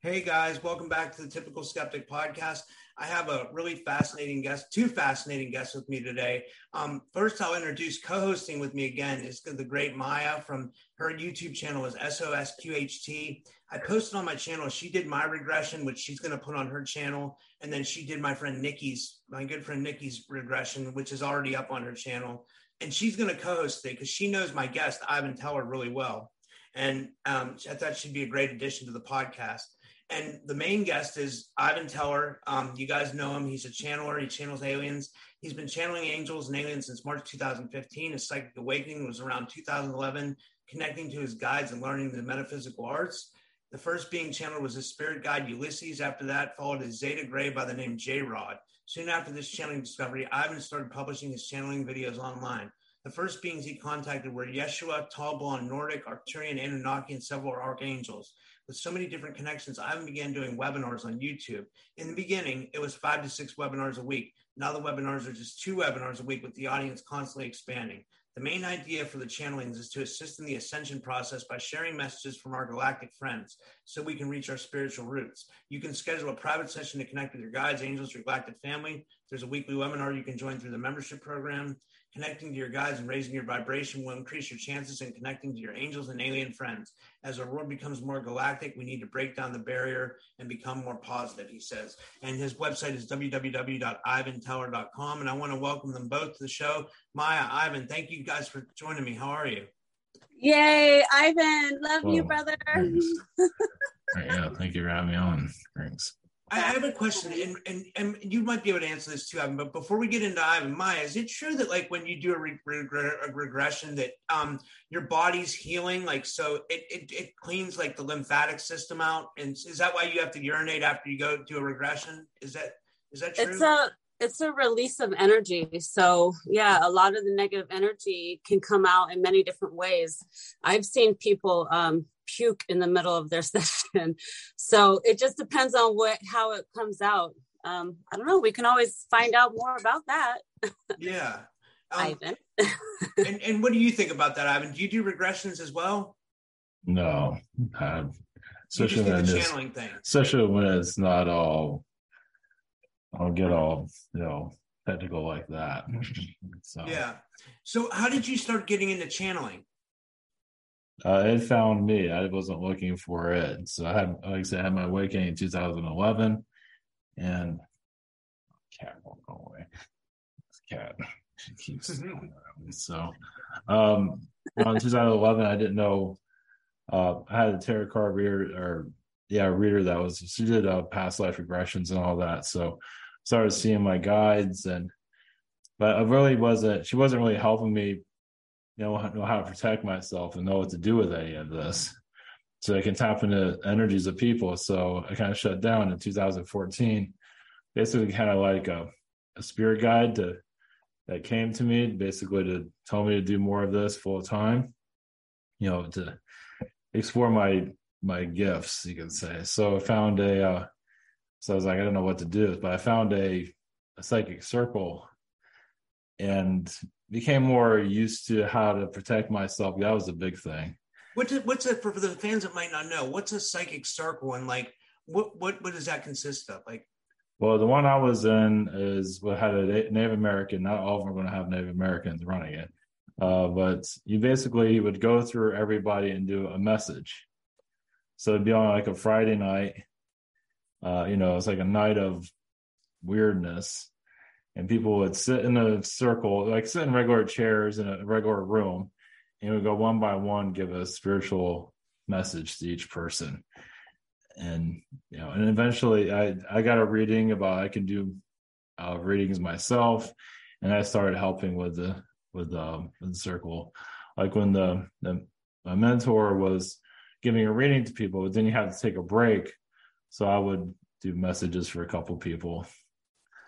Hey guys, welcome back to the Typical Skeptic podcast. I have a really fascinating guest, two fascinating guests with me today. Um, first, I'll introduce co-hosting with me again is the great Maya from her YouTube channel is SOSQHT. I posted on my channel. She did my regression, which she's going to put on her channel, and then she did my friend Nikki's, my good friend Nikki's regression, which is already up on her channel. And she's going to co-host it because she knows my guest Ivan Teller really well, and um, I thought she'd be a great addition to the podcast. And the main guest is Ivan Teller. Um, you guys know him. He's a channeler. He channels aliens. He's been channeling angels and aliens since March 2015. His psychic awakening was around 2011, connecting to his guides and learning the metaphysical arts. The first being channeled was his spirit guide Ulysses. After that, followed his Zeta Gray by the name J Rod. Soon after this channeling discovery, Ivan started publishing his channeling videos online. The first beings he contacted were Yeshua, Tall Nordic, Arcturian, Anunnaki, and several archangels with so many different connections, I began doing webinars on YouTube. In the beginning, it was five to six webinars a week. Now the webinars are just two webinars a week with the audience constantly expanding. The main idea for the channelings is to assist in the ascension process by sharing messages from our galactic friends so we can reach our spiritual roots. You can schedule a private session to connect with your guides, angels, your galactic family. There's a weekly webinar you can join through the membership program. Connecting to your guides and raising your vibration will increase your chances in connecting to your angels and alien friends. As our world becomes more galactic, we need to break down the barrier and become more positive, he says. And his website is www.ivanteller.com. And I want to welcome them both to the show. Maya, Ivan, thank you guys for joining me. How are you? Yay, Ivan. Love you, oh, brother. yeah, thank you for having me on. Thanks. I have a question, and, and and you might be able to answer this too, Ivan. But before we get into Ivan, Maya, is it true that like when you do a, re- a regression that um your body's healing, like so it, it it cleans like the lymphatic system out, and is that why you have to urinate after you go do a regression? Is that is that true? It's a it's a release of energy. So yeah, a lot of the negative energy can come out in many different ways. I've seen people um, puke in the middle of their session. So it just depends on what how it comes out. Um, I don't know. We can always find out more about that. Yeah. Um, Ivan. and, and what do you think about that, Ivan? Do you do regressions as well? No. Uh, especially when, it's, channeling thing. especially when it's not all, I'll get all, you know, technical like that. so Yeah. So how did you start getting into channeling? Uh, it found me. I wasn't looking for it. So I had, like I said, I had my awakening in 2011, and cat won't go away. This cat keeps. So, um, in 2011, I didn't know. Uh, I had a tarot card reader, or yeah, reader that was she did uh, past life regressions and all that. So, started seeing my guides, and but I really wasn't. She wasn't really helping me know, know how to protect myself and know what to do with any of this. So I can tap into energies of people. So I kind of shut down in 2014, basically kind of like a, a spirit guide to that came to me basically to tell me to do more of this full time, you know, to explore my my gifts, you can say. So I found a uh, so I was like, I don't know what to do, but I found a, a psychic circle and became more used to how to protect myself. That was a big thing. What's it, what's it for, for the fans that might not know? What's a psychic circle and like what what what does that consist of? Like, well, the one I was in is what had a Native American. Not all of them are going to have Native Americans running it, uh, but you basically would go through everybody and do a message. So it'd be on like a Friday night, uh, you know, it's like a night of weirdness. And people would sit in a circle, like sit in regular chairs in a regular room, and we'd go one by one, give a spiritual message to each person. And you know, and eventually I I got a reading about I can do uh, readings myself, and I started helping with the with um with the circle. Like when the the my mentor was giving a reading to people, but then you have to take a break. So I would do messages for a couple people.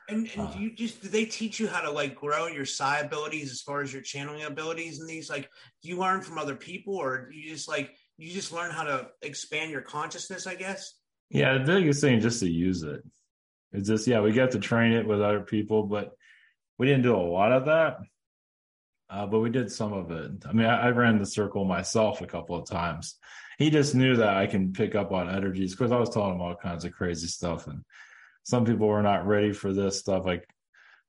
And, and uh, you just do they teach you how to like grow your psi abilities as far as your channeling abilities and these like do you learn from other people or you just like you just learn how to expand your consciousness, I guess? Yeah, the biggest thing just to use it. It's just yeah, we get to train it with other people, but we didn't do a lot of that. Uh, but we did some of it. I mean, I, I, ran the circle myself a couple of times. He just knew that I can pick up on energies because I was telling him all kinds of crazy stuff, and some people were not ready for this stuff. Like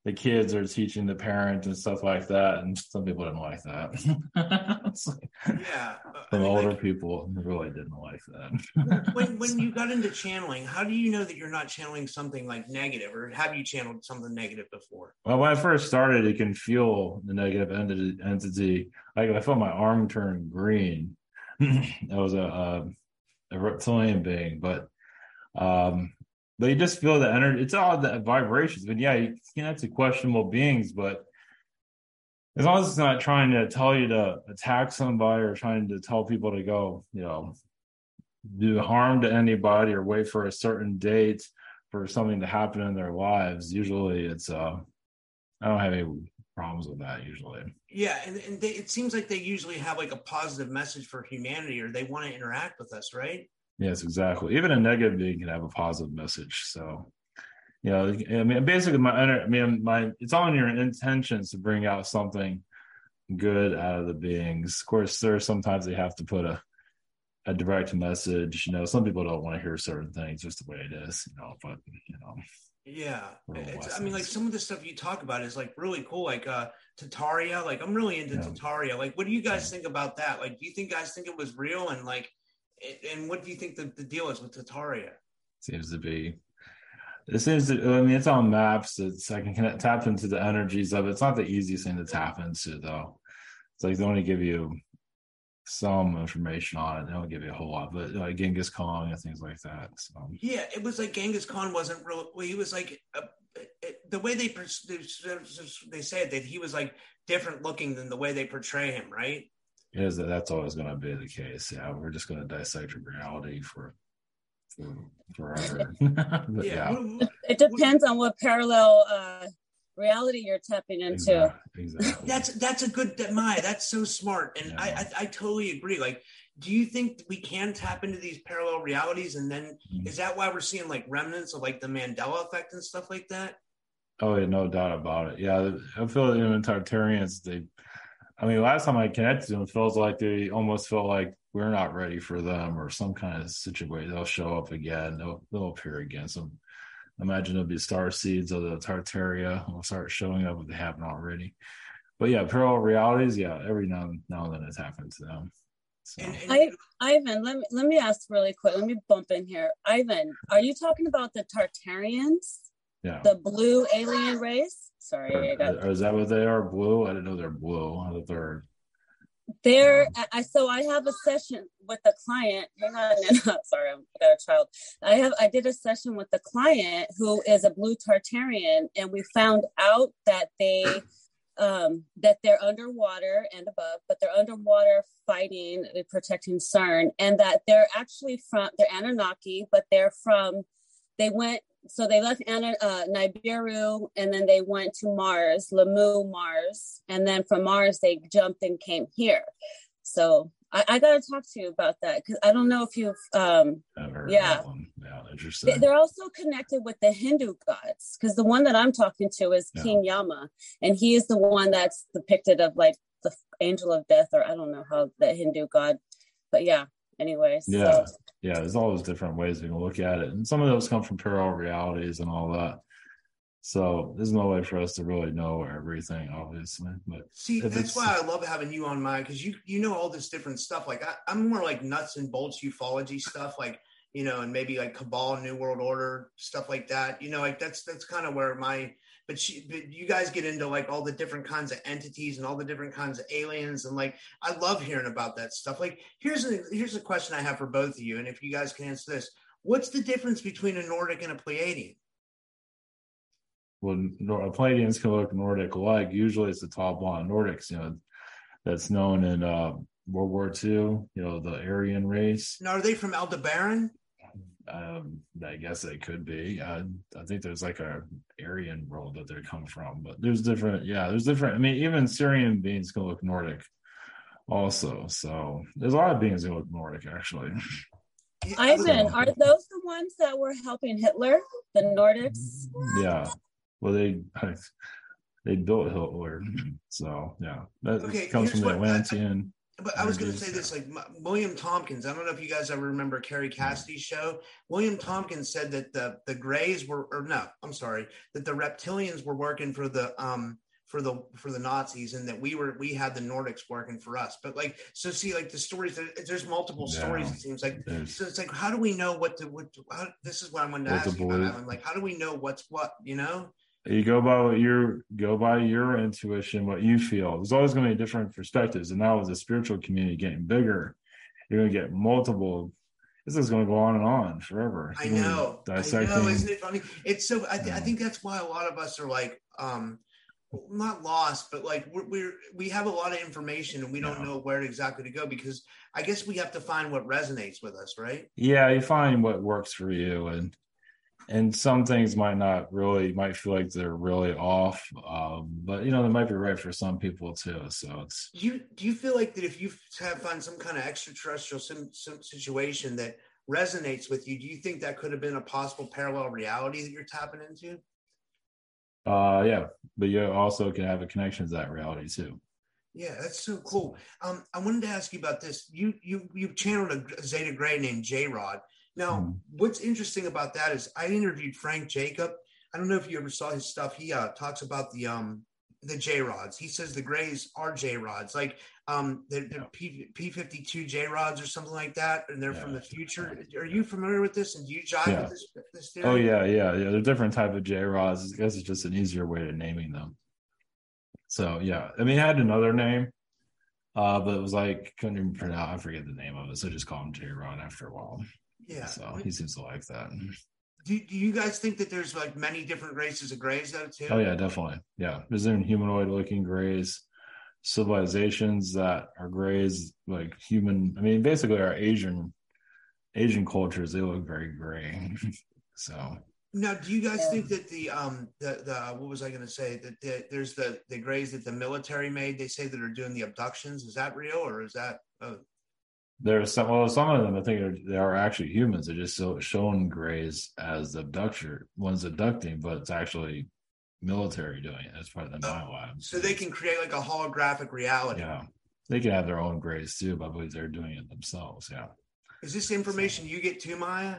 the kids are teaching the parent and stuff like that, and some people didn't like that. like, yeah, uh, the older like, people really didn't like that. when when you got into channeling, how do you know that you're not channeling something like negative, or have you channeled something negative before? Well, when I first started, you can feel the negative entity. entity. Like I felt my arm turn green. that was a, a a reptilian being, but um but you just feel the energy. It's all the vibrations. But yeah, you connect to questionable beings, but as long as it's not trying to tell you to attack somebody or trying to tell people to go, you know, do harm to anybody or wait for a certain date for something to happen in their lives, usually it's uh I don't have any problems with that usually. Yeah, and, and they, it seems like they usually have like a positive message for humanity or they want to interact with us, right? Yes, exactly. Even a negative being can have a positive message. So, you know, I mean, basically, my, I mean, my, it's all in your intentions to bring out something good out of the beings. Of course, there are sometimes they have to put a, a direct message. You know, some people don't want to hear certain things, just the way it is. You know, but you know. Yeah, I mean, like some of the stuff you talk about is like really cool. Like uh Tartaria, like I'm really into yeah. Tartaria. Like, what do you guys yeah. think about that? Like, do you think guys think it was real? And like, and what do you think the, the deal is with Tartaria? Seems to be. It seems to, I mean, it's on maps. It's I can connect, tap into the energies of it. It's not the easiest thing to tap into, though. It's like they only give you some information on it. They don't give you a whole lot, but like Genghis Khan and things like that. So. Yeah, it was like Genghis Khan wasn't real. Well, he was like a, the way they they said that he was like different looking than the way they portray him, right? is that that's always going to be the case. Yeah, we're just going to dissect reality for, for forever. yeah. yeah. it depends on what parallel uh, reality you're tapping into. Exactly. exactly. that's that's a good that Maya. That's so smart, and yeah. I, I, I totally agree. Like, do you think we can tap into these parallel realities, and then mm-hmm. is that why we're seeing like remnants of like the Mandela effect and stuff like that? Oh yeah, no doubt about it. Yeah, I feel you know, Tartarians they I mean, last time I connected to them, it feels like they almost felt like we're not ready for them or some kind of situation. They'll show up again. They'll, they'll appear again. So imagine there'll be star seeds of the Tartaria will start showing up if they haven't already. But yeah, parallel realities, yeah, every now and, now and then it's happened to them. So. I, Ivan, let me let me ask really quick. Let me bump in here. Ivan, are you talking about the Tartarians? Yeah. The blue alien race? Sorry, I got. Is that what they are? Blue? I didn't know they're blue. I thought they're. There, I so I have a session with the client. Hang on, sorry, I got a child. I have I did a session with the client who is a blue Tartarian, and we found out that they um, that they're underwater and above, but they're underwater fighting, protecting CERN, and that they're actually from they're Anunnaki, but they're from they went so they left Anna, uh, Nibiru and then they went to Mars, Lamu Mars, and then from Mars they jumped and came here. So I, I got to talk to you about that because I don't know if you've, um, yeah, yeah, interesting. They're also connected with the Hindu gods because the one that I'm talking to is yeah. King Yama, and he is the one that's depicted of like the angel of death, or I don't know how the Hindu god, but yeah, anyways. Yeah. So. Yeah. There's all those different ways we can look at it. And some of those come from parallel realities and all that. So there's no way for us to really know everything, obviously. But see, that's why I love having you on mine because you you know all this different stuff. Like I, I'm more like nuts and bolts ufology stuff. Like you know, and maybe like Cabal, New World Order, stuff like that. You know, like that's that's kind of where my but, she, but you guys get into like all the different kinds of entities and all the different kinds of aliens and like I love hearing about that stuff. Like here's a here's a question I have for both of you, and if you guys can answer this, what's the difference between a Nordic and a Pleiadian? Well, a Pleiadians can look Nordic like. Usually, it's the tall blonde Nordics. You know, that's known in uh, World War II. You know, the Aryan race. Now, are they from Aldebaran? Um, I guess they could be. I, I think there's like a Aryan world that they come from, but there's different. Yeah, there's different. I mean, even Sirian beings can look Nordic, also. So there's a lot of beings that look Nordic, actually. Ivan, are those the ones that were helping Hitler, the Nordics? Yeah. Well, they they built Hitler, so yeah, that okay, comes from the Atlantean. But I was going to say this, like William Tompkins. I don't know if you guys ever remember Kerry Cassidy's show. William Tompkins said that the the Greys were, or no, I'm sorry, that the reptilians were working for the um for the for the Nazis, and that we were we had the Nordics working for us. But like, so see, like the stories, there's multiple yeah, stories. It seems like so. It's like, how do we know what to what? To, how, this is what I'm going to ask you about. I'm like, how do we know what's what? You know? You go by what your go by your intuition what you feel there's always going to be different perspectives and now as a spiritual community getting bigger you're going to get multiple this is going to go on and on forever i know dissecting. i know isn't it funny it's so I, th- yeah. I think that's why a lot of us are like um not lost but like we're, we're we have a lot of information and we don't yeah. know where exactly to go because i guess we have to find what resonates with us right yeah you find what works for you and and some things might not really might feel like they're really off um, but you know they might be right for some people too so it's you do you feel like that if you have found some kind of extraterrestrial some, some situation that resonates with you do you think that could have been a possible parallel reality that you're tapping into uh yeah but you also can have a connection to that reality too yeah, that's so cool. Um, I wanted to ask you about this. You you you've channeled a Zeta Gray named J Rod. Now, mm what's interesting about that is I interviewed Frank Jacob. I don't know if you ever saw his stuff. He uh, talks about the um the J rods. He says the grays are J rods, like um they're, they're P fifty two J rods or something like that, and they're yeah. from the future. Are you familiar with this? And do you jive yeah. with this, this theory? Oh yeah, yeah, yeah. They're different type of J rods. I guess it's just an easier way of naming them. So yeah, I mean, it had another name, uh, but it was like couldn't even pronounce. I forget the name of it, so just call him J Rod after a while. Yeah. So he seems to like that. Do, do you guys think that there's like many different races of grays though too? Oh yeah, definitely. Yeah. There's even humanoid looking grays, civilizations that are grays, like human I mean basically our Asian Asian cultures, they look very gray. so now, do you guys think that the um the the what was I going to say that the, there's the the grays that the military made? They say that are doing the abductions. Is that real or is that? Oh, there's some well some of them i think are, they are actually humans. They're just so shown grays as the abductor one's abducting but it's actually military doing it. As part of the oh, nine labs. so they can create like a holographic reality. Yeah. They can have their own grays too but I believe they're doing it themselves yeah. Is this information you get to maya?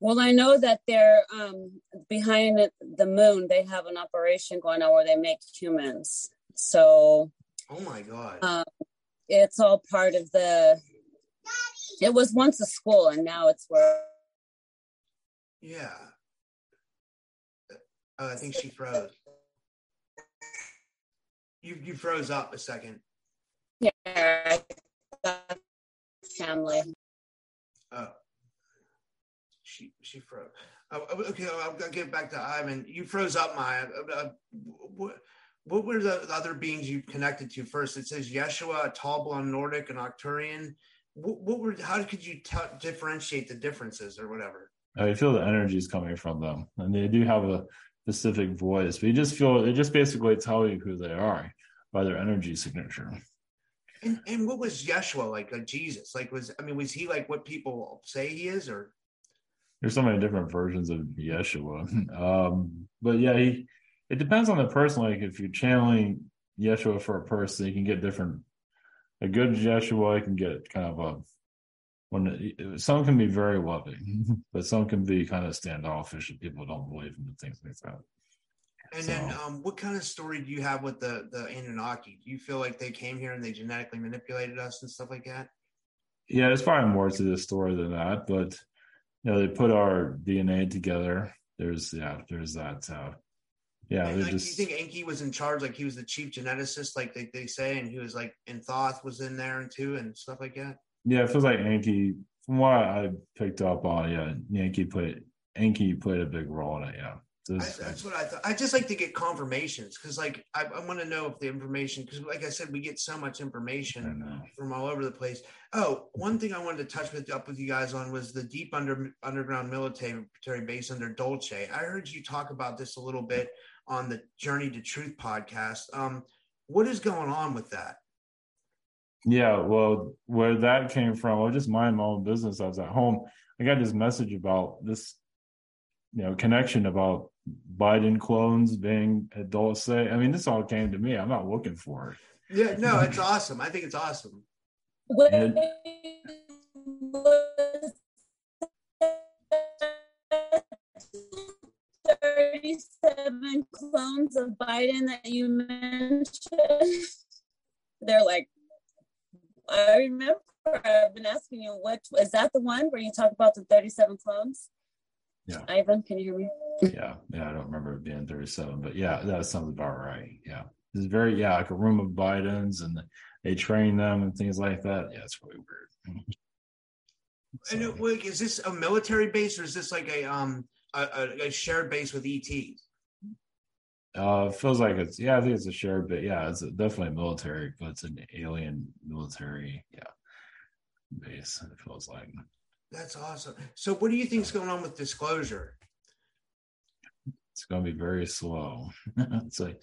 Well i know that they're um behind the moon they have an operation going on where they make humans. So oh my god. Um, it's all part of the it was once a school and now it's where. Yeah. Oh, i think she froze. You you froze up a second. Yeah family. Oh. She she froze. Oh, okay i'll, I'll get back to ivan. You froze up maya. Uh, uh what what were the other beings you connected to first? It says Yeshua, a tall blonde Nordic, and Arcturian. What, what, were? How could you t- differentiate the differences or whatever? I feel the energy is coming from them, and they do have a specific voice. But you just feel it just basically tell you who they are by their energy signature. And and what was Yeshua like? Like Jesus? Like was I mean was he like what people say he is or? There's so many different versions of Yeshua, um, but yeah, he it depends on the person. Like if you're channeling Yeshua for a person, you can get different. A good Yeshua can get kind of a when some can be very loving, but some can be kind of standoffish and people don't believe in the things like that. And so, then, um, what kind of story do you have with the the Anunnaki? Do you feel like they came here and they genetically manipulated us and stuff like that? Yeah, there's probably more to the story than that, but you know, they put our DNA together. There's yeah, there's that. Uh, yeah, And, like, just Do you think Enki was in charge? Like he was the chief geneticist, like they, they say, and he was like, and Thoth was in there and too, and stuff like that. yeah. It feels like Enki. From what I picked up on, yeah, Enki played Enki played a big role in it. Yeah, I, This- that's what I thought. I just like to get confirmations because, like, I, I want to know if the information, because, like I said, we get so much information from all over the place. Oh, one thing I wanted to touch with up with you guys on was the deep under underground military base under Dulce. I heard you talk about this a little bit on the Journey to Truth podcast. Um, what is going on with that? Yeah, well, where that came from, I was just minding my own business. I was at home. I got this message about this, you know, connection about Biden clones being at Dulce. I mean, this all came to me. I'm not looking for it. Yeah, no, it's awesome. I think it's awesome. Wait, And- Thirty-seven clones of Biden that you mentioned. They're like, I remember. I've been asking you, what is that the one where you talk about the thirty-seven clones? Yeah. Ivan, can you hear me? Yeah, yeah, I don't remember it being 37, but yeah, that sounds about right. Yeah, it's very yeah, like a room of Bidens, and they train them and things like that. Yeah, it's really weird. So, And it, like, is this a military base or is this like a um a, a, a shared base with ET? Uh, feels like it's yeah. I think it's a shared, but yeah, it's definitely military, but it's an alien military, yeah, base. It feels like That's awesome. So, what do you think is going on with disclosure? it's going to be very slow. it's like,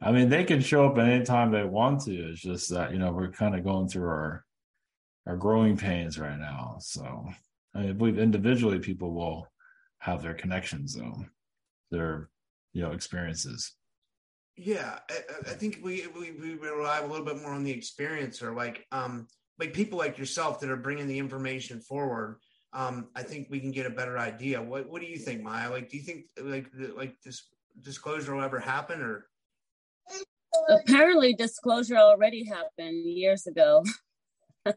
I mean, they can show up anytime they want to. It's just that you know we're kind of going through our our growing pains right now. So I, mean, I believe individually people will have their connections though, their you know experiences. Yeah, I, I- I think we, we we rely a little bit more on the experience, or like um like people like yourself that are bringing the information forward. Um, I think we can get a better idea. What What do you think, Maya? Like, do you think like like this disclosure will ever happen, or Apparently, disclosure already happened years ago.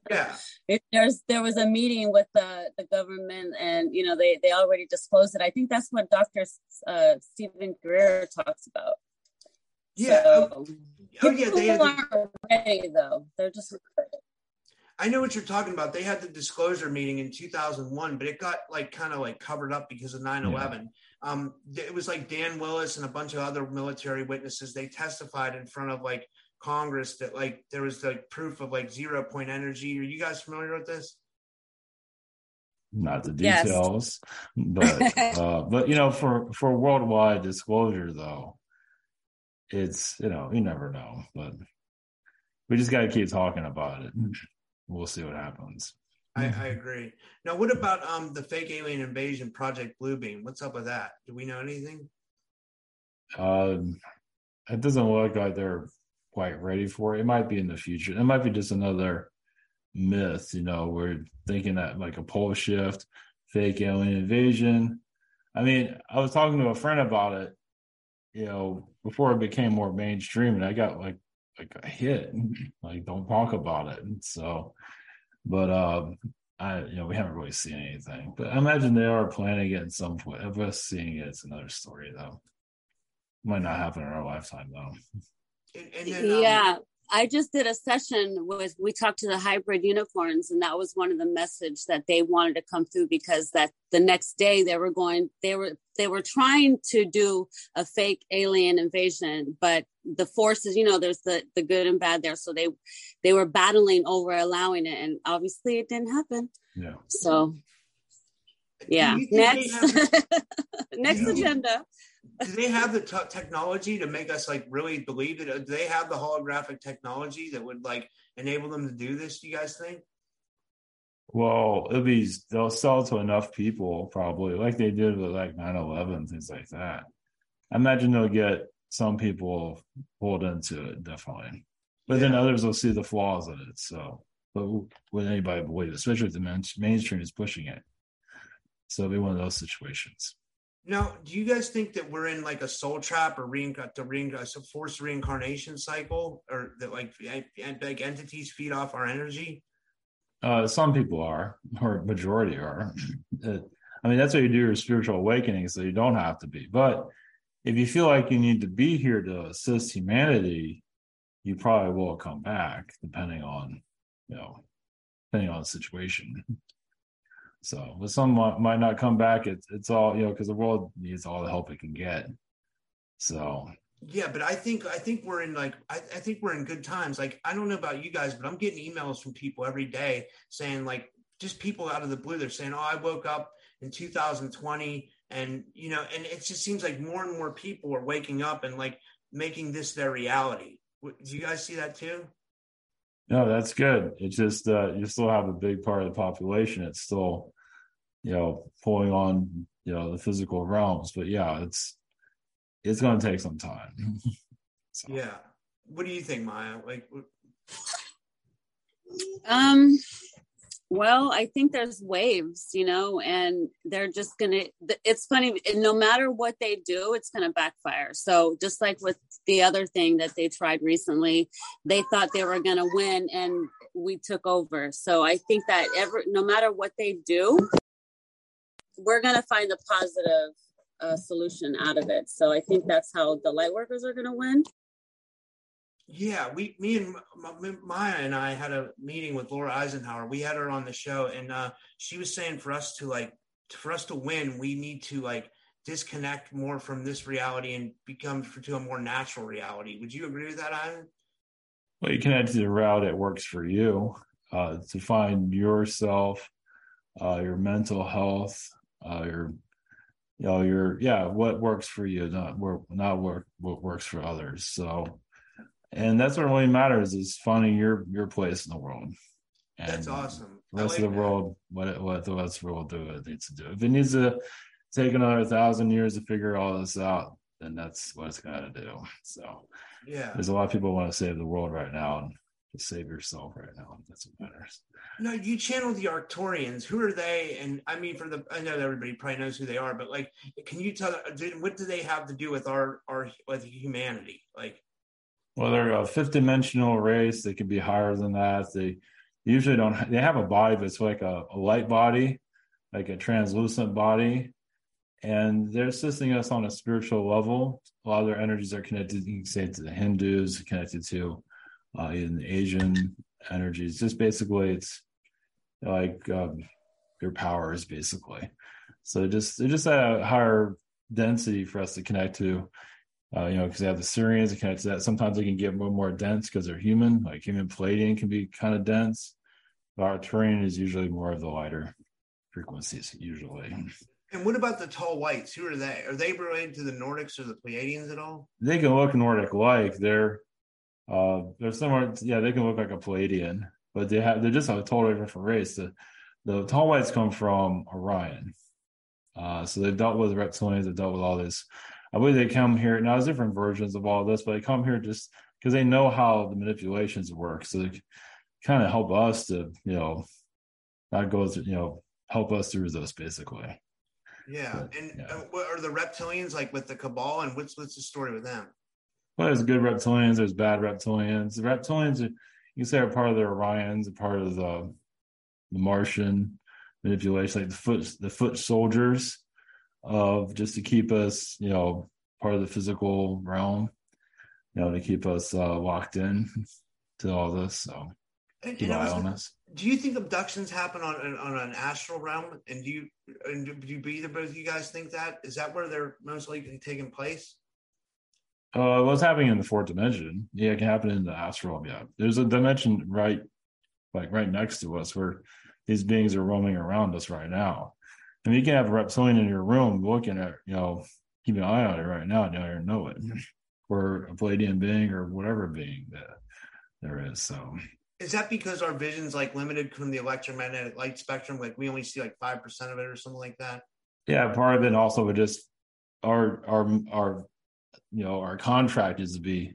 yeah? It, there's there was a meeting with the the government, and you know they they already disclosed it. I think that's what Dr. Uh, Steven Greer talks about. Yeah. So, Oh yeah, they had people the, aren't ready though. They're just I know what you're talking about. They had the disclosure meeting in 2001, but it got like kind of like covered up because of 9/11. Um, it was like Dan Willis and a bunch of other military witnesses. They testified in front of like Congress that like there was like proof of like zero point energy. Are you guys familiar with this? not the Yes. details but uh but you know for for worldwide disclosure though it's you know you never know but we just got to keep talking about it we'll see what happens I, I agree. Now, what about um the fake alien invasion project Bluebeam? What's up with that? Do we know anything? um it doesn't look like they're quite ready for. It it might be in the future. It might be just another myth you know we're thinking that like a pole shift fake alien invasion. I mean i was talking to a friend about it you know before it became more mainstream and i got like like a hit like don't talk about it. So but um i you know we haven't really seen anything but i imagine they are planning it at some point. Of us seeing it it's another story though. Might not happen in our lifetime though And, and then, um, yeah. I just did a session with we talked to the hybrid unicorns, and that was one of the message that they wanted to come through because that the next day they were going they were they were trying to do a fake alien invasion, but the forces, you know, there's the the good and bad there, so they they were battling over allowing it, and obviously it didn't happen. yeah So yeah, you think they next have- next you- agenda. Do they have the t- technology to make us like really believe it? Do they have the holographic technology that would like enable them to do this? Do you guys think? Well, it'll be they'll sell to enough people probably, like they did with like 9-11, things like that. I imagine they'll get some people pulled into it, definitely. But then others will see the flaws in it. So, but would anybody believe it? Especially if the main, mainstream is pushing it. So it'll be one of those situations. Now, do you guys think that we're in like a soul trap or reinc- the rein- a forced reincarnation cycle, or that like like entities feed off our energy? Uh, some people are, or majority are. Uh, I mean, that's what you do your spiritual awakening, so you don't have to be. But if you feel like you need to be here to assist humanity, you probably will come back, depending on, you know, depending on the situation. So, but some might not come back. It's it's all you know because the world needs all the help it can get. So yeah, but I think I think we're in like I, I think we're in good times. Like I don't know about you guys, but I'm getting emails from people every day saying like just people out of the blue. They're saying, "Oh, I woke up in 2020," and you know, and it just seems like more and more people are waking up and like making this their reality. Do you guys see that too? No, that's good. It's just uh, you still have a big part of the population. It's still, you know, pulling on you know the physical realms. But yeah, it's it's going to take some time. so. Yeah. What do you think, Maya? Like, um, well, I think there's waves, you know, and they're just gonna. It's funny. No matter what they do, it's gonna backfire. So just like with the other thing that they tried recently, they thought they were gonna win, and we took over. So I think that every no matter what they do, we're gonna find the positive a solution out of it. So I think that's how the light workers are going to win. Yeah, we, me and Maya and I had a meeting with Laura Eisenhower. We had her on the show, and uh, she was saying for us to like, for us to win, we need to like disconnect more from this reality and become to a more natural reality. Would you agree with that, Ivan? Well, you connect to the route that works for you uh, to find yourself, uh, your mental health, uh, your you know your yeah what works for you not work not work what works for others. So and that's what really matters is finding your your place in the world. And that's awesome. The rest like of the that. world what what the rest of the world do it needs to do. If it needs to take another thousand years to figure all this out then that's what it's got to do. So yeah. there's a lot of people want to save the world right now and save yourself right now. That's what matters. No, you channel the Arcturians. Who are they? And I mean, for the I know everybody probably knows who they are, but like, can you tell uh, what do they have to do with our our with humanity? Like, well, they're a fifth dimensional race. They can be higher than that. They usually don't. They have a body that's like a, a light body, like a translucent body, and they're assisting us on a spiritual level. A lot of their energies are connected, you can say, to the Hindus, connected to uh, in Asian energies. Just basically, it's like um, your powers, basically. So just they're just at a higher density for us to connect to. Uh, you know, because they have the Sirians to connect to that. Sometimes they can get more more dense because they're human. Like human Pleiadian can be kind of dense. But Arcturian is usually more of the lighter frequencies, usually. And what about the tall whites? Who are they? Are they related to the Nordics or the Pleiadians at all? They can look Nordic like. They're uh, they're similar. yeah, they can look like a Pleiadian, but they have they're just a totally different race. The the tall whites come from Orion, uh, so they've dealt with reptilians, they've dealt with all this. I believe they come here now. There's different versions of all this, but they come here just because they know how the manipulations work. So they kind of help us to, you know, not go through, you know, help us through this basically. Yeah, but, and yeah. Uh, what are the reptilians like with the cabal, and what's what's the story with them? Well, there's good reptilians, there's bad reptilians. The reptilians, you can say, are part of the Orions, a part of the the Martian manipulation, like the foot the foot soldiers of just to keep us, you know, part of the physical realm, you know, to keep us uh, locked in to all this. So keep eye on us. Do you think abductions happen on on an astral realm? And do you and do you either both of you guys think that is that where they're most likely taking place? Uh, what's happening in the fourth dimension? Yeah, it can happen in the astral. Yeah, there's a dimension right, like right next to us, where these beings are roaming around us right now. I mean, you can have a reptilian in your room looking at, you know, keep an eye on it right now, and you don't even know it, or a Pleiadian being, or whatever being that there is. So, is that because our vision's like limited from the electromagnetic light spectrum? Like we only see like five percent of it, or something like that. Yeah, part of it also would just our our our you know our contract is to be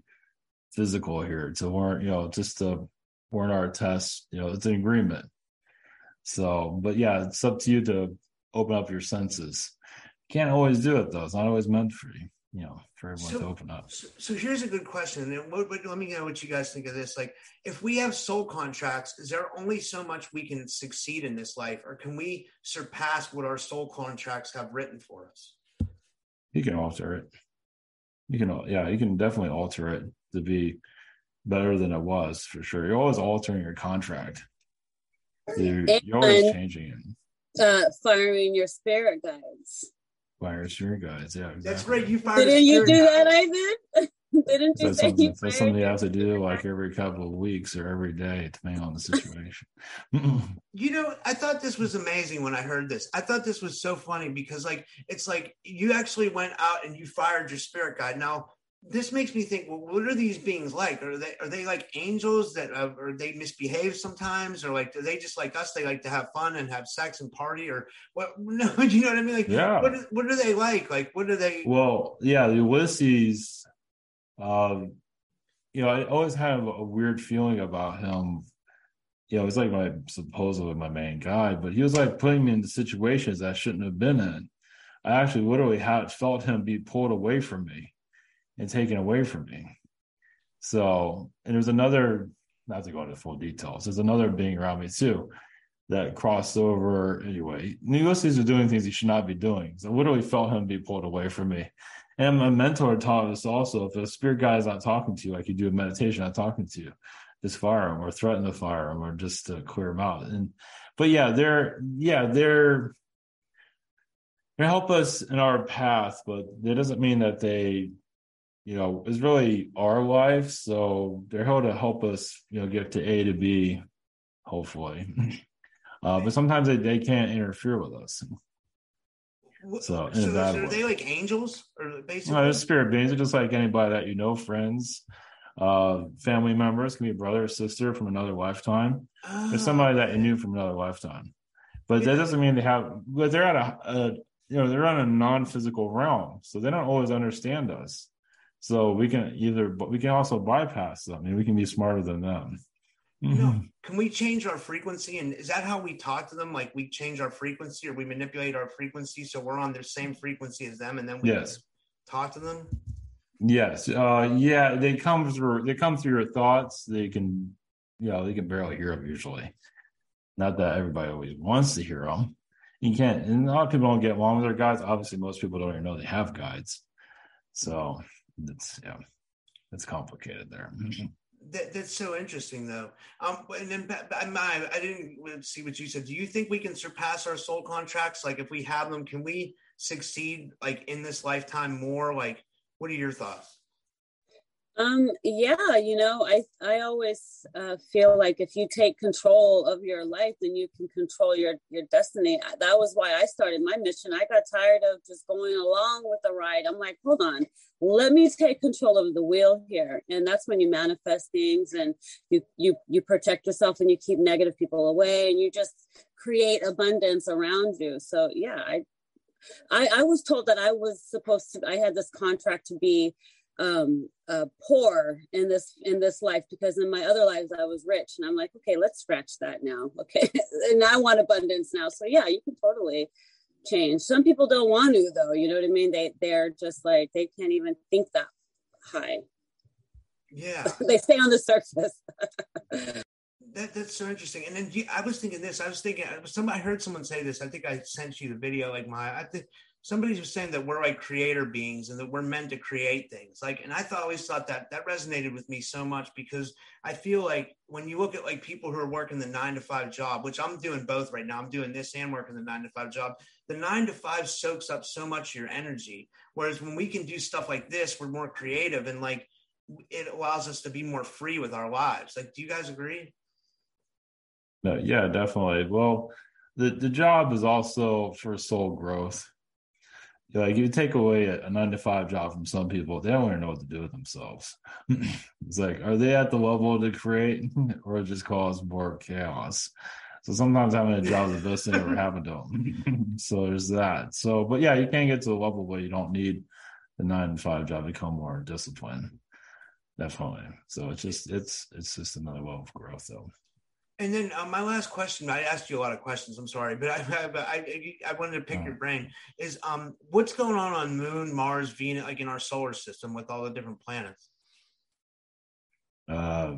physical here to warrant you know just to warrant our tests you know it's an agreement so but yeah it's up to you to open up your senses can't always do it though it's not always meant for you you know, for everyone So- to open up. So, so here's a good question. And what, what, let me know what you guys think of this. Like, if we have soul contracts, is there only so much we can succeed in this life, or can we surpass what our soul contracts have written for us? You can alter it. You can, yeah, you can definitely alter it to be better than it was for sure. You're always altering your contract. You're, you're always changing it. Uh, firing your spirit guides. Wires your guys. Yeah, exactly. That's right. You fired. Didn't you do guide. that, Ivan? Didn't you That's say something, you that's something you have to do like every couple of weeks or every day, depending on the situation. You know, I thought this was amazing when I heard this. I thought this was so funny because, like, it's like you actually went out and you fired your spirit guide. Now, this makes me think, well, what are these beings like? Are they are they like angels that uh, or they misbehave sometimes, or like do they just like us? They like to have fun and have sex and party, or what? No, you know what I mean? Like, Yeah. what what are they like? Like, what are they? Well, yeah, the Ulysses, um, you know, I always have a weird feeling about him. You know, he's like my supposedly my main guy, but he was like putting me into situations I shouldn't have been in. I actually literally had felt him be pulled away from me and taken away from me. So, and there's another, not to go into full details, there's another being around me too that crossed over anyway. Ulysses was doing things he should not be doing. So I literally felt him be pulled away from me. And my mentor taught us also if a spirit guy is not talking to you, like you do a meditation, not talking to you, just fire them or threaten to fire them or just to clear them out. And but yeah, they're yeah, they're they help us in our path, but that doesn't mean that they, you know, it's really our life. So they're here to help us, you know, get to A to B, hopefully. Uh, but sometimes they, they can't interfere with us. What, So, so, are they like angels, or basically? No, they're spirit beings. They're just like anybody that you know, friends, uh, family members, can be a brother or sister from another lifetime. There's somebody that you knew from another lifetime. But that doesn't mean they have, but they're at a, a you know, they're on a non physical realm. So they don't always understand us. So we can either, but we can also bypass them and we can be smarter than them. No. Can we change our frequency? And is that how we talk to them? Like we change our frequency or we manipulate our frequency so we're on the same frequency as them and then we Yes. talk to them? Yes. Uh, yeah, they come through. They come through your thoughts. They can, you know, they can barely hear them usually. Not that everybody always wants to hear them. You can't. And a lot of people don't get along with their guides. Obviously, most people don't even know they have guides. So it's yeah, it's complicated there. That, that's so interesting though. Um, and then I didn't see what you said. Do you think we can surpass our soul contracts? Like if we have them, can we succeed like in this lifetime more? Like, what are your thoughts? Um, yeah, you know, I I always uh, feel like if you take control of your life, then you can control your your destiny. That was why I started my mission. I got tired of just going along with the ride. I'm like, hold on, let me take control of the wheel here, and that's when you manifest things and you you you protect yourself and you keep negative people away and you just create abundance around you. So yeah, I I, I was told that I was supposed to. I had this contract to be um uh poor in this in this life because in my other lives I was rich and I'm like okay let's scratch that now okay and I want abundance now so yeah you can totally change some people don't want to though you know what I mean they they're just like they can't even think that high Yeah. they stay on the surface That, that's so interesting. And then I was thinking this. I was thinking. I was- Somebody I heard someone say this. I think I sent you the video. Like my, I think somebody was saying that we're like creator beings and that we're meant to create things. Like, and I thought always thought that that resonated with me so much because I feel like when you look at like people who are working the nine to five job, which I'm doing both right now. I'm doing this and working the nine to five job. The nine to five soaks up so much of your energy. Whereas when we can do stuff like this, we're more creative and like it allows us to be more free with our lives. Like, do you guys agree? No, yeah, definitely. Well, the the job is also for soul growth. Like you take away a, nine to five job from some people, they don't even know what to do with themselves. it's like, are they at the level to create, or just cause more chaos? So sometimes having a job is the best thing ever happened to them. so there's that. So, but yeah, you can't get to a level where you don't need the nine to five job to become more disciplined. Definitely. So it's just it's it's just another level of growth, though. And then uh, my last question, I asked you a lot of questions. I'm sorry, but I I, I, I wanted to pick Oh. your brain. Is um what's going on on Moon, Mars, Venus, like in our solar system with all the different planets? uh,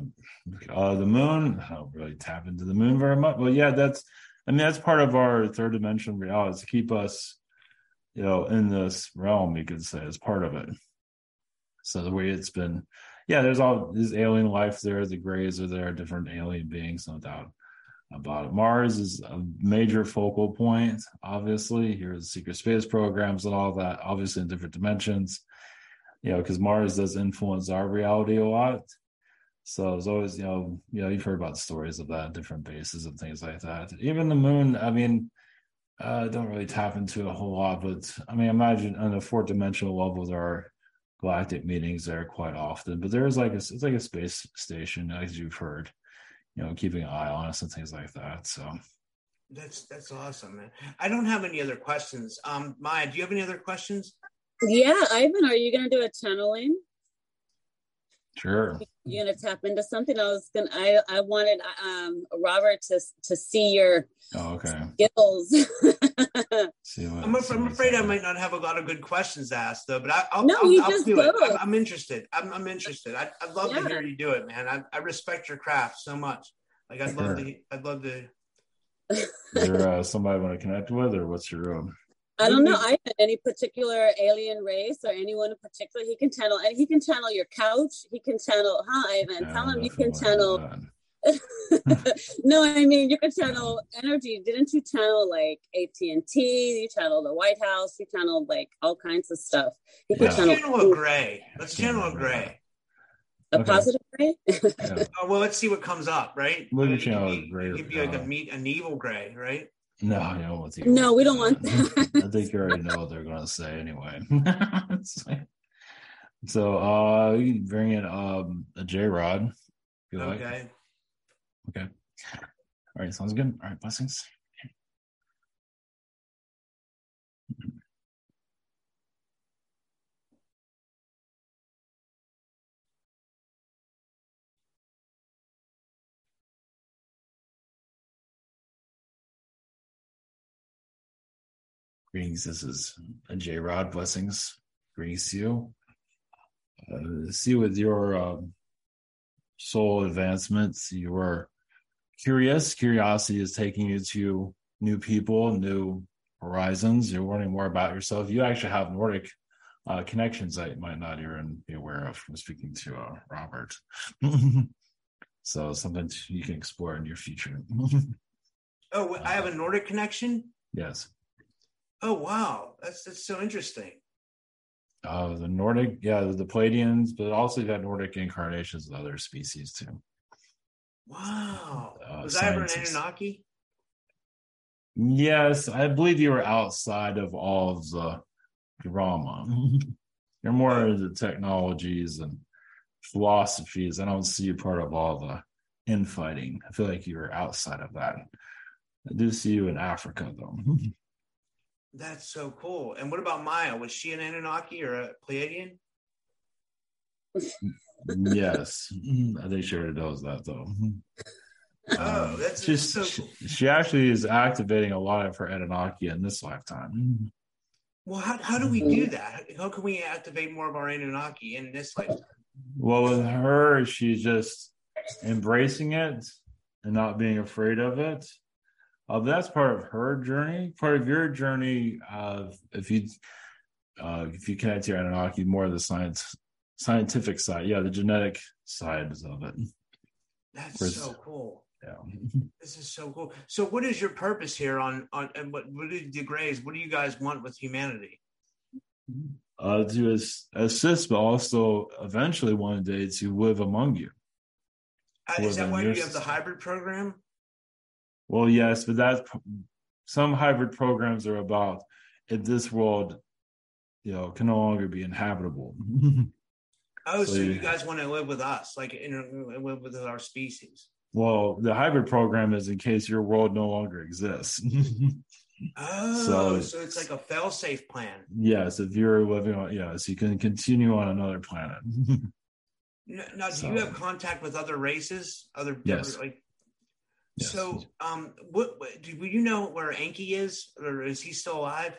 uh, the moon. I don't really tap into the moon very much. Well, yeah, that's. I mean, that's part of our third dimension reality to keep us, you know, in this realm. You could say as part of it. So the way it's been, yeah, there's all this alien life there. The Greys are there, different alien beings, no doubt about it. Mars is a major focal point. Obviously, here's secret space programs and all that. Obviously, in different dimensions. You know, because Mars does influence our reality a lot. So there's always, you know, you know, you've heard about stories of that, different bases and things like that. Even the moon, I mean, uh, don't really tap into a whole lot, but I mean, imagine on a fourth dimensional level, there are galactic meetings there quite often. But there's like a, it's like a space station, as you've heard, you know, keeping an eye on us and things like that. So That's that's awesome, man. I don't have any other questions. Um, Maya, do you have any other questions? Yeah, Ivan, are you gonna do a channeling? sure. You gonna tap into something? I was gonna. I I wanted um Robert to to see your Oh, okay. skills. See what, I'm, I'm afraid I might not have a lot of good questions asked though, but I, I'll, No, I'll, you I'll just do it. go. I'm, I'm interested. I'm, I'm interested. I, I'd love to hear you do it, man. I, I respect your craft so much. Like I'd love to. I'd love to. Is there uh, somebody I want to connect with, or what's your um, I don't know. Ivan, any particular alien race or anyone in particular? He can channel, and he can channel your couch. He can channel. Huh, Ivan? yeah, Tell him you can channel. That. no, I mean you can channel energy. Didn't you channel like AT and T? You channeled the White House. You channeled like all kinds of stuff. You can Yeah. Let's channel channel a gray. Let's channel a gray. a Okay. positive ray. Yeah. Oh, well, let's see what comes up, right? We can It channel be- a gray, It could be like a meat, an evil gray, right? No, you don't want to. No, we don't want that. I think you already know what they're going to say anyway. So, uh, you can bring in um a J Rod. if you like. Okay. All right. Sounds good. All right. Blessings. Greetings. This is J Rod. Blessings. Greetings to you. Uh, see with your um, soul advancements, you are curious. Curiosity is taking you to new people, new horizons. You're learning more about yourself. You actually have Nordic uh, connections that you might not even be aware of from speaking to uh, Robert. so something you can explore in your future. Oh, I have a Nordic connection. yes. Oh, wow, that's that's so interesting. Uh, the Nordic, yeah, the Pleiadians, but also you've got Nordic incarnations of other species too. Wow. Uh, Was I ever an. Anunnaki? Yes, I believe you were outside of all of the drama. You're more into technologies and philosophies. I don't see you part of all the infighting. I feel like you're outside of that. I do see you in Africa though. That's so cool. And what about Maya? Was she an Anunnaki or a Pleiadian? Yes, I think she already knows that though. Oh, Um, that's she's- so she, cool. she actually is activating a lot of her Anunnaki in this lifetime. Well, how, how do we do that? How can we activate more of our Anunnaki in this lifetime? Well, with her, she's just embracing it and not being afraid of it. Uh, that's part of her journey. Part of your journey, uh, if you uh, if you connect to your Anunnaki, more of the science scientific side, yeah, the genetic sides of it. That's so cool. Yeah. This is so cool. So, what is your purpose here on on and what what do the Greys? What do you guys want with humanity? Uh, to as, assist, but also eventually one day to live among you. Uh, is that why you have the hybrid program? Well, yes, but that's some hybrid programs are about if this world, you know, can no longer be inhabitable. Oh, so, So you guys want to live with us, like in live with our species? well, the hybrid program is in case your world no longer exists. Oh, So- so, it's like a fail-safe plan. yes, if you're living on, yes, you can continue on another planet. N- Now, do So- you have contact with other races? Other Yes. like Yes. So, um, what, what do you know where Enki is, or is he still alive?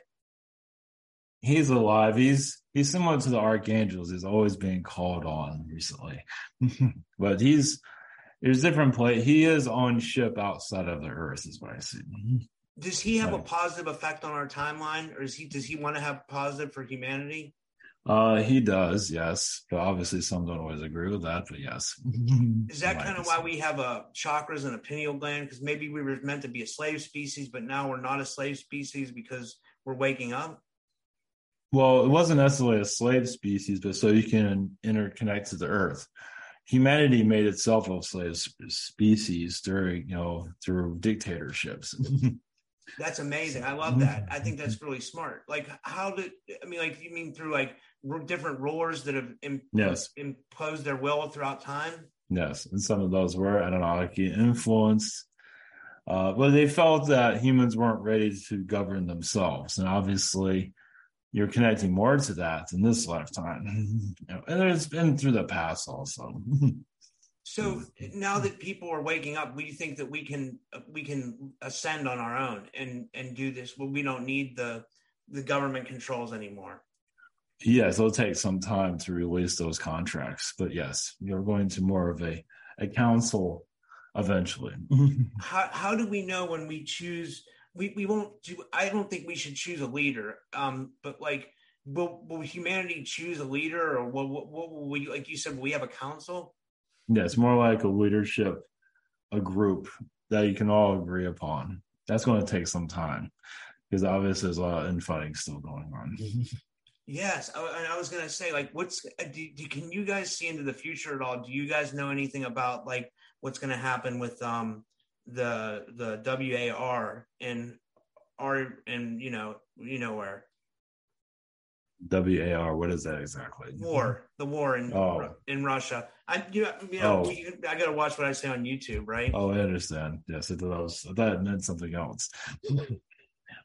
He's alive. He's he's similar to the archangels. He's always being called on recently, but he's there's different play. He is on ship outside of the Earth, is what I see. Does he have a positive effect on our timeline, or is he does he want to have positive for humanity? Uh, he does, yes, but obviously some don't always agree with that. But yes, Is that kind of why we have a chakras and a pineal gland? Because maybe we were meant to be a slave species, but now we're not a slave species because we're waking up. Well, it wasn't necessarily a slave species, but so you can interconnect to the earth. Humanity made itself a slave species during, you know, through dictatorships. That's amazing. I love that. I think that's really smart. Like, how did I mean? Like, you mean through like different rulers that have Im- Yes. imposed their will throughout time? yes, and some of those were Anunnaki influenced, uh, but they felt that humans weren't ready to govern themselves, and obviously, you're connecting more to that in this lifetime, You know, and it's been through the past also. So now that people are waking up, we think that we can we can ascend on our own and and do this. Well, we don't need the the government controls anymore. Yes, it'll take some time to release those contracts, but yes, you're going to more of a a council eventually. How how do we know when we choose? We we won't do. I don't think we should choose a leader. Um, but like, will will humanity choose a leader, or what what, what will we like? You said, will we have a council? yeah, it's more like a leadership, a group that you can all agree upon. That's going to take some time because obviously there's a lot of infighting still going on. Yes, I, and I was gonna say, like, what's uh, do, do, can you guys see into the future at all? Do you guys know anything about like what's gonna happen with um the the WAR and R and you know you know where WAR, what is that exactly? war the war in Oh. in Russia? I you know, you know Oh. we, I gotta watch what I say on YouTube, right? Oh, I understand. Yes, it was that meant something else.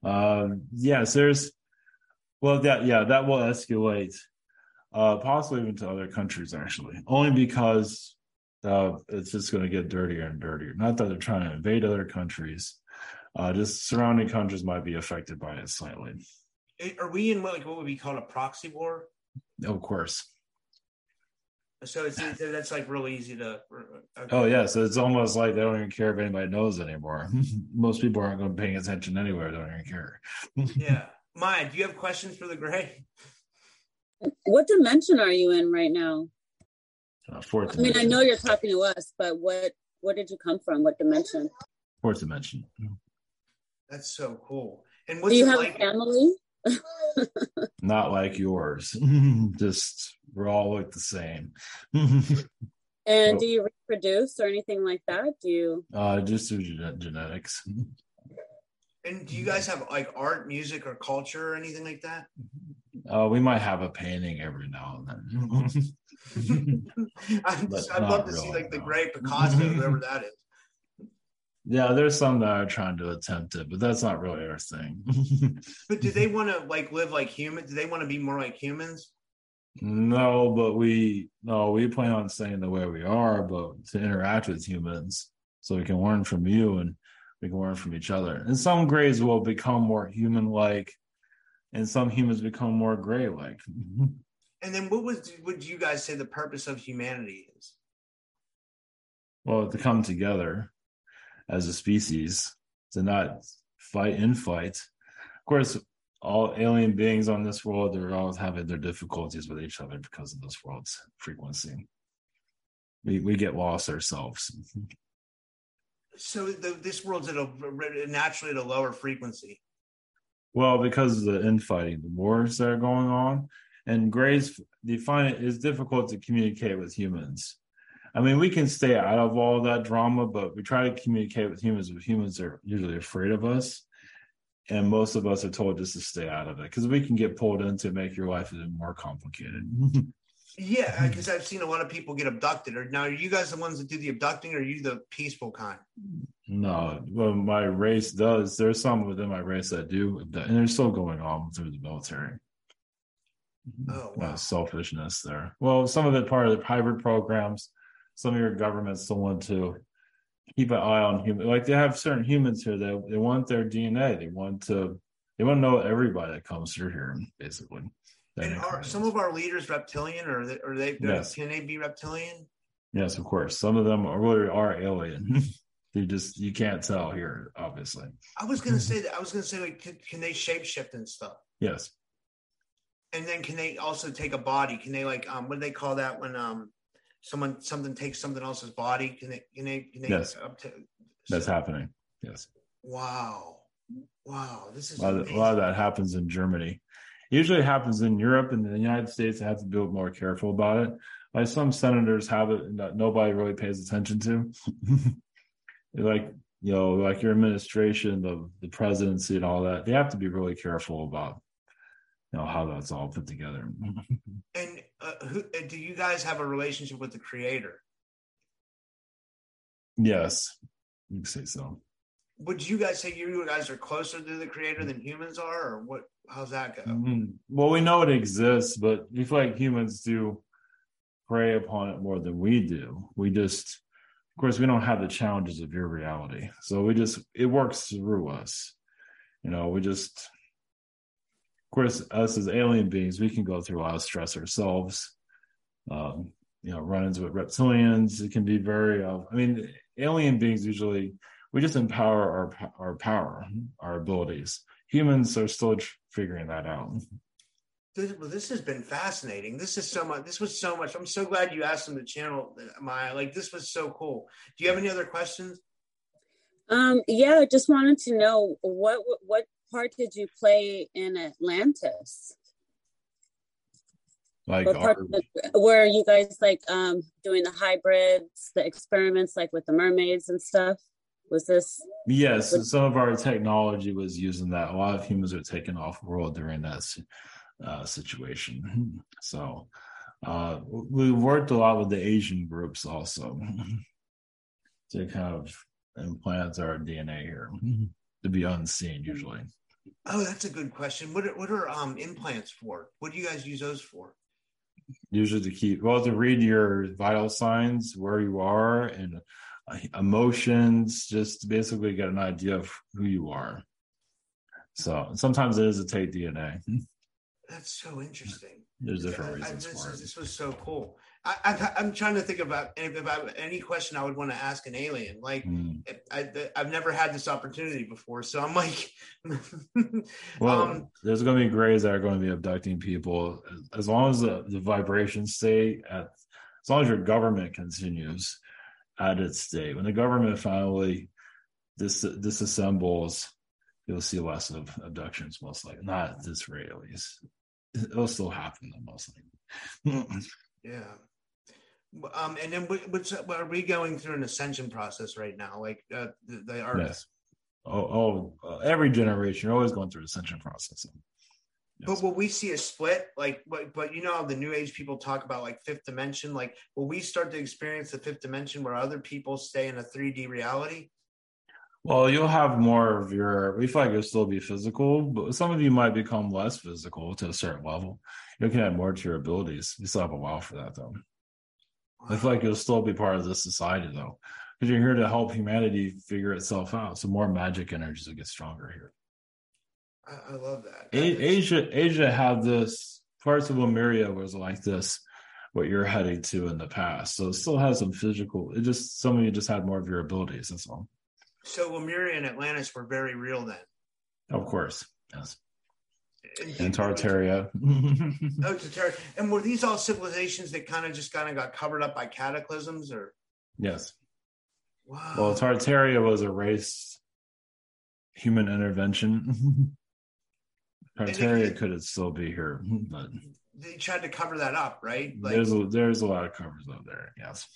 um, yes, there's well that yeah, that will escalate uh possibly even to other countries actually. Only because uh it's just gonna get dirtier and dirtier. Not that they're trying to invade other countries. Uh just surrounding countries might be affected by it slightly. Eh, Are we in what, like what would be called a proxy war? Of course. So it's that's like really easy to. okay. Oh yeah, so it's almost like they don't even care if anybody knows anymore. Most people aren't going to be paying attention anyway. They don't even care. Yeah, Maya, do you have questions for the gray? What dimension are you in right now? Uh, fourth I mean, I know you're talking to us, but what what did you come from? What dimension? Fourth dimension. That's so cool. And Do you have like? a family? Not like yours. Just we're all look the same. And Nope. do you reproduce or anything like that? Do you? uh, just through gene- genetics. And do you guys have like art, music, or culture or anything like that? Uh, we might have a painting every now and then. I'd, I'd love to see like the great Picasso, whoever that is. yeah, there's some that are trying to attempt it, but that's not really our thing. But do they want to like live like humans? Do they want to be more like humans? No, but we no, we plan on staying the way we are, but to interact with humans so we can learn from you and we can learn from each other. And some grays will become more human like, and some humans become more gray like. And then what was would you guys say the purpose of humanity is? Well, to come together as a species, to not fight in fight. Of course, all alien beings on this world, they're all having their difficulties with each other because of this world's frequency. We we get lost ourselves. So the, this world's at a naturally at a lower frequency. Well, because of the infighting, the wars that are going on, and Grays, they find it is difficult to communicate with humans. I mean, we can stay out of all that drama, but we try to communicate with humans. But humans are usually afraid of us, and most of us are told just to stay out of it because we can get pulled into make your life even more complicated. Yeah, because I've seen a lot of people get abducted. Or now, are you guys the ones that do the abducting, or are you the peaceful kind? no, well, my race does. There's some within my race that do, and they're still going on through the military. Oh, uh, selfishness there. Well, some of it part of the hybrid programs. Some of your governments still want to keep an eye on human. Like they have certain humans here that they want their DNA. They want to. They want to know everybody that comes through here, basically. And are some of our leaders reptilian, or they, or they yes. can they be reptilian? Yes, of course. Some of them are really are alien. they just you can't tell here, obviously. I was gonna say that. I was gonna say like, can, can they shapeshift and stuff? Yes. And then can they also take a body? Can they like um what do they call that when um someone something takes something else's body? Can they can they can they yes. up to that's happening. Yes. Wow. Wow. This is a lot, of, a lot of that happens in Germany. Usually it happens in Europe and the United States. Have to be more careful about it. Like some senators have it that nobody really pays attention to. like you know, like your administration, the the presidency, and all that. They have to be really careful about know how that's all put together. and uh, who, uh, do you guys have a relationship with the creator? Yes, you say so. Would you guys say you guys are closer to the creator than humans are, or what? How's that go? Mm-hmm. Well, we know it exists, but we feel like humans do pray upon it more than we do. We just, of course, we don't have the challenges of your reality, so we just it works through us. You know, we just of course, us as alien beings, we can go through a lot of stress ourselves. Um, you know, run-ins with reptilians. It can be very. Uh, I mean, alien beings usually we just empower our our power, our abilities. Humans are still figuring that out. This, well, this has been fascinating. This is so much. This was so much. I'm so glad you asked them to channel my like. This was so cool. Do you have any other questions? Um, yeah, I just wanted to know what what part did you play in Atlantis? Like our, where you guys like um doing the hybrids, the experiments like with the mermaids and stuff? Was this Yes, with- some of our technology was using that. A lot of humans were taken off world during that uh, situation. So uh, we worked a lot with the Asian groups also to kind of implant our DNA here to be unseen usually. Oh, that's a good question. What are, what are um, implants for? What do you guys use those for? Usually to keep well to read your vital signs, where you are, and uh, emotions. Just basically get an idea of who you are. So sometimes it is to take DNA. That's so interesting. There's different reasons I, this, for it. This was so cool. I, am trying to think about I any question I would want to ask an alien. Like mm. I, have never had this opportunity before, so I'm like, well, um, there's going to be grays that are going to be abducting people as long as the, the vibrations stay at, as long as your government continues at its state. When the government finally dis, disassembles, you'll see less of abductions, most likely. Not at this rate, at least. It'll still happen, though, most likely. yeah. Um, and then what's are we going through an ascension process right now? Like uh, they are. Yes. Oh, oh uh, every generation, you're always going through ascension process. Yes. But what we see a split? Like, but, but you know how the new age people talk about like fifth dimension? Like, will we start to experience the fifth dimension where other people stay in a 3D reality? Well, you'll have more of your, we feel like you'll still be physical, but some of you might become less physical to a certain level. You can add more to your abilities. You still have a while for that, though. I feel like you'll still be part of this society though, because you're here to help humanity figure itself out. So more magic energies will get stronger here. I, I love that. A- Asia, Asia had this parts of Lemuria was like this, what you're heading to in the past. So it still has some physical. It just some of you just had more of your abilities. That's all. So Lemuria and Atlantis were very real then. Of course, yes and Tartaria. oh, Tartaria. And were these all civilizations that kind of just kind of got covered up by cataclysms, or? Yes. Wow. Well, Tartaria was a race human intervention. Tartaria could have still be here, but they tried to cover that up, right? Like, there's a, there's a lot of covers out there. Yes.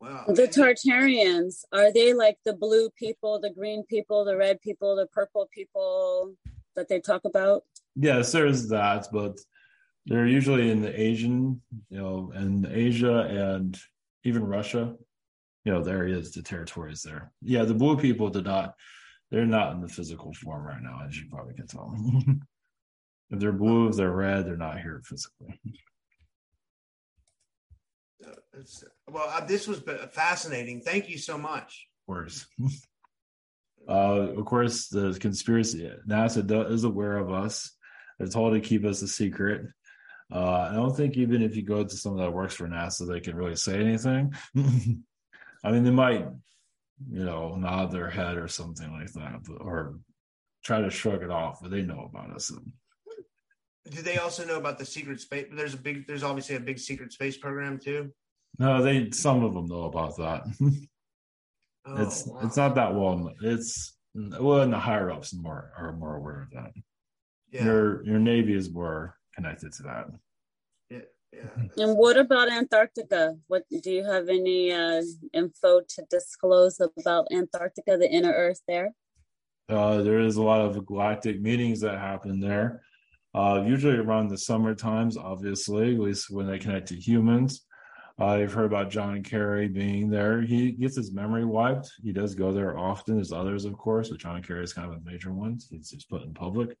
Wow. The Tartarians are they like the blue people, the green people, the red people, the purple people? That they talk about? Yes, there's that, but they're usually in the Asian, you know, and Asia and even Russia. You know, there is the territories there. Yeah, the blue people did not. They're not in the physical form right now, as you probably can tell. if they're blue, if they're red, they're not here physically. well, uh, this was fascinating. Thank you so much. Of course. Uh, of course, the conspiracy NASA is aware of us. They're told to keep us a secret. Uh, I don't think even if you go to someone that works for NASA, they can really say anything. I mean, they might, you know, nod their head or something like that, or try to shrug it off, but they know about us. Do they also know about the secret space? There's a big, there's obviously a big secret space program too. No, they some of them know about that. oh, it's wow. it's not that well. It's well, and the higher ups more are more aware of that. Yeah. Your your navy is more connected to that. Yeah, yeah. And what about Antarctica? What do you have any uh, info to disclose about Antarctica, the inner Earth there? Uh, there is a lot of galactic meetings that happen there. Uh, usually around the summer times, obviously, at least when they connect to humans. Uh, you've heard about John Kerry being there. He gets his memory wiped. He does go there often. There's others, of course, but John Kerry is kind of a major one. He's just put in public.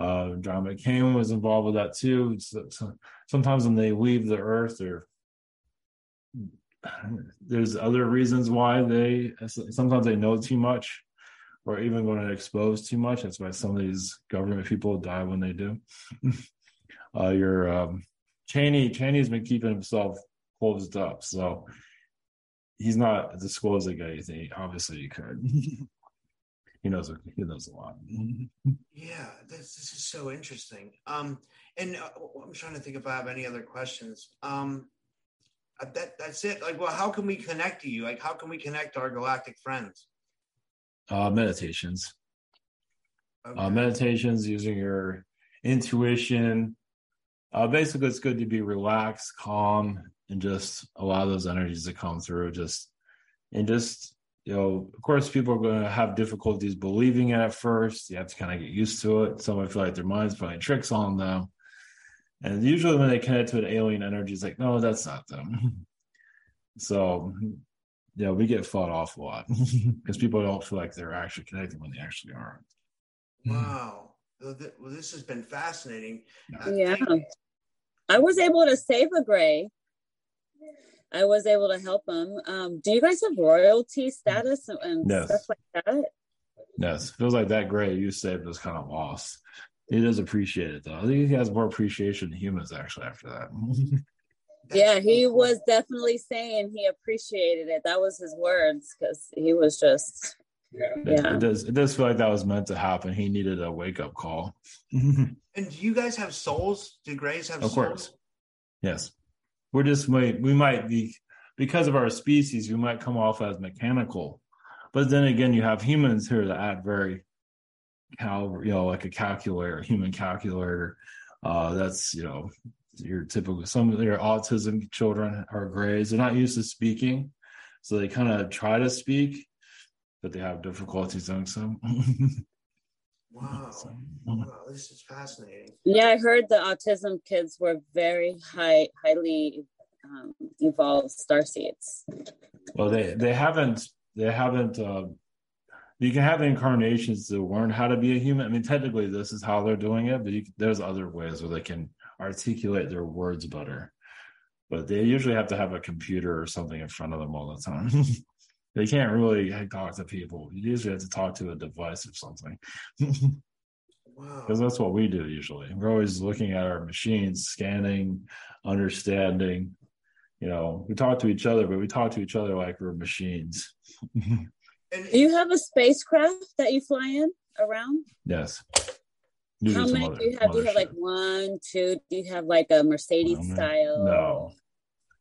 Uh, John McCain was involved with that too. So, so sometimes when they leave the earth, there's other reasons why they sometimes they know too much or even going to expose too much. That's why some of these government people die when they do. uh, your um, Cheney, Cheney's been keeping himself closed up, so he's not disclosing anything. Obviously, he could. he knows he knows a lot. yeah, this, this is so interesting. Um, and uh, I'm trying to think if I have any other questions. Um, uh, that that's it. Like, well, how can we connect to you? Like, how can we connect our galactic friends? uh, meditations. Uh, okay. Uh, meditations using your intuition. Uh, basically, it's good to be relaxed, calm, and just allow those energies to come through. Just and just you know, of course, people are going to have difficulties believing it at first. You have to kind of get used to it. Some might feel like their mind's playing tricks on them. And usually, when they connect to an alien energy, it's like, no, that's not them. so yeah, we get fought off a lot because people don't feel like they're actually connecting when they actually aren't. Wow. Hmm. Well, this has been fascinating. Uh, yeah. I was able to save a gray. I was able to help him. Um, do you guys have royalty status and yes. stuff like that? Yes. Feels like that gray you saved us kind of lost. He does appreciate it though. I think he has more appreciation than humans actually after that. yeah, he was definitely saying he appreciated it. That was his words because he was just. Yeah. yeah. It does. It does feel like that was meant to happen. He needed a wake up call. and do you guys have souls? Do Grays have? Of souls? course. Yes, we're just we we might be because of our species. We might come off as mechanical, but then again, you have humans here that add very cal, you know, like a calculator, human calculator. Uh, that's you know your typical some of your autism children are grays. They're not used to speaking, so they kind of try to speak, but they have difficulties doing so. wow. wow, this is fascinating. Yeah, I heard the autism kids were very high, highly um, evolved star seeds. Well, they they haven't they haven't. Uh, you can have incarnations to learn how to be a human. I mean, technically, this is how they're doing it, but you, there's other ways where they can articulate their words better. But they usually have to have a computer or something in front of them all the time. they can't really talk to people. You usually have to talk to a device or something. wow. Because that's what we do usually. We're always looking at our machines, scanning, understanding. You know, we talk to each other, but we talk to each other like we're machines. do you have a spacecraft that you fly in around? Yes. How many do you have? Do you have like one, two? Do you have like a Mercedes style? No.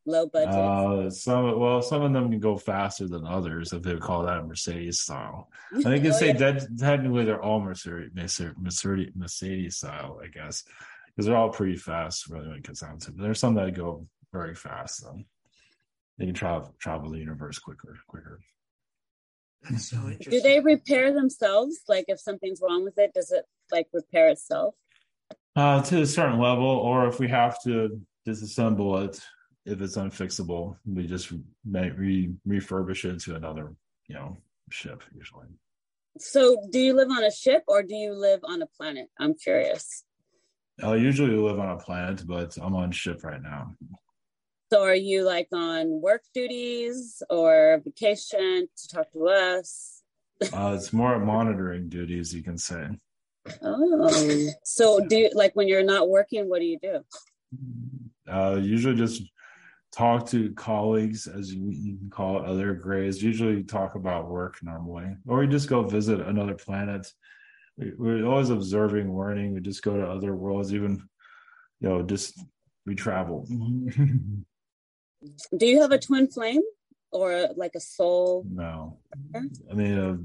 Low budget. Uh, some well, some of them can go faster than others if they would call that a Mercedes style. I think you oh, say yeah. that technically they're all Mercedes, Mercedes, Mercedes style, I guess, because they're all pretty fast. Really, when it comes down to it. There's some that go very fast. Though. They can travel travel the universe quicker, quicker. That's so interesting. Do they repair themselves? Like if something's wrong with it, does it like repair itself? Uh, to a certain level, or if we have to disassemble it, if it's unfixable, we just re- refurbish it to another, you know, ship usually. So, do you live on a ship or do you live on a planet? I'm curious. I usually live on a planet, but I'm on ship right now. So are you like on work duties or vacation to talk to us? Uh, it's more monitoring duties, you can say. Oh, so do you, like when you're not working, what do you do? Uh, usually just talk to colleagues, as you, can call it, other grays. Usually talk about work normally, or we just go visit another planet. We, we're always observing, learning. We just go to other worlds, even you know, just we travel. Do you have a twin flame or like a soul? No, I mean a,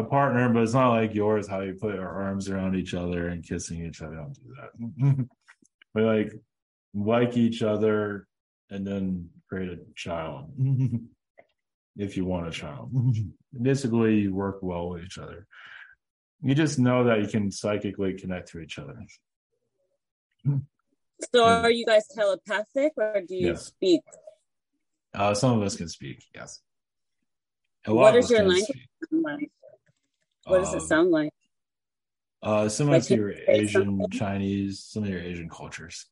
a partner, but it's not like yours. How you put your arms around each other and kissing each other. I don't do that. we like like each other and then create a child if you want a child. Basically, you work well with each other. You just know that you can psychically connect to each other. So are you guys telepathic or do you Yes. speak? Uh, some of us can speak, yes. A What of is your language? Like, what does it Um, sound like? Uh, similar Like, to your Asian, something? Chinese, some of your Asian cultures.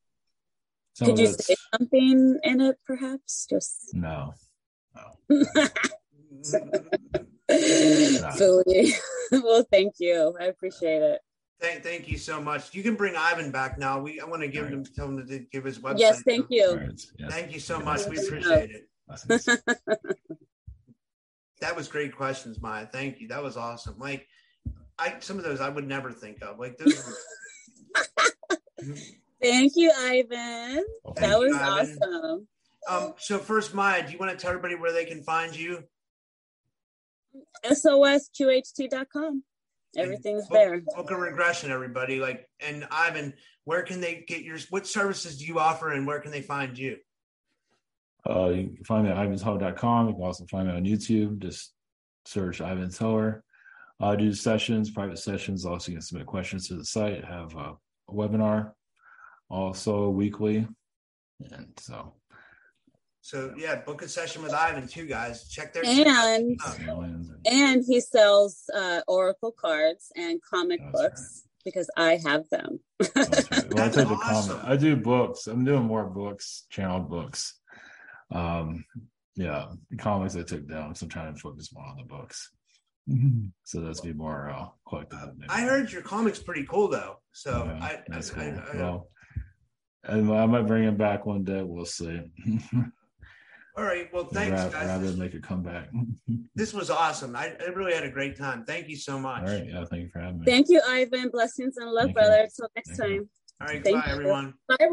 Some Could you it's- say something in it, perhaps? Just no, no. Philly. well, thank you. I appreciate it. Thank, thank you so much. You can bring Ivan back now. We I want to give him tell him to give his website. Yes, thank you. right, yes. Thank you so much. We appreciate it. That was great questions, Maya. Thank you. That was awesome. Like I some of those I would never think of. Like those were, hmm? Thank you, Ivan. Well, That Thank you, was Ivan. awesome. um so first Maya, do you want to tell everybody where they can find you? SOSQHT.com. Everything's Book- there. Book a regression, everybody. Like and Ivan, where can they get your what services do you offer and where can they find you? Uh, you can find me at ivanshub.com. You can also find me on YouTube. Just search Ivan Teller. I do sessions, private sessions. Also, you can submit questions to the site. Have a, a webinar also weekly. And so, So yeah, book a session with Ivan too, guys. Check their And aliens and- and he sells uh, oracle cards and comic That's books because I have them. that's right. Well, I That's take the awesome. I do books. I'm doing more books, channeled books. Um, yeah, the comics I took down. So I'm trying to focus more on the books. So that's be more uh, collectible. I heard your comics pretty cool though. So Yeah, I, that's I, cool. I, I, well, and I might bring him back one day. We'll see. all right. Well, thanks, rather, guys. rather make a comeback. This was awesome. I, I really had a great time. Thank you so much. right. Yeah. Thank you for having me. Thank you, Ivan. Blessings and love, Thank you. brother. Until next Thank you. time. All right. Thank Goodbye, you. everyone. Bye, Rob.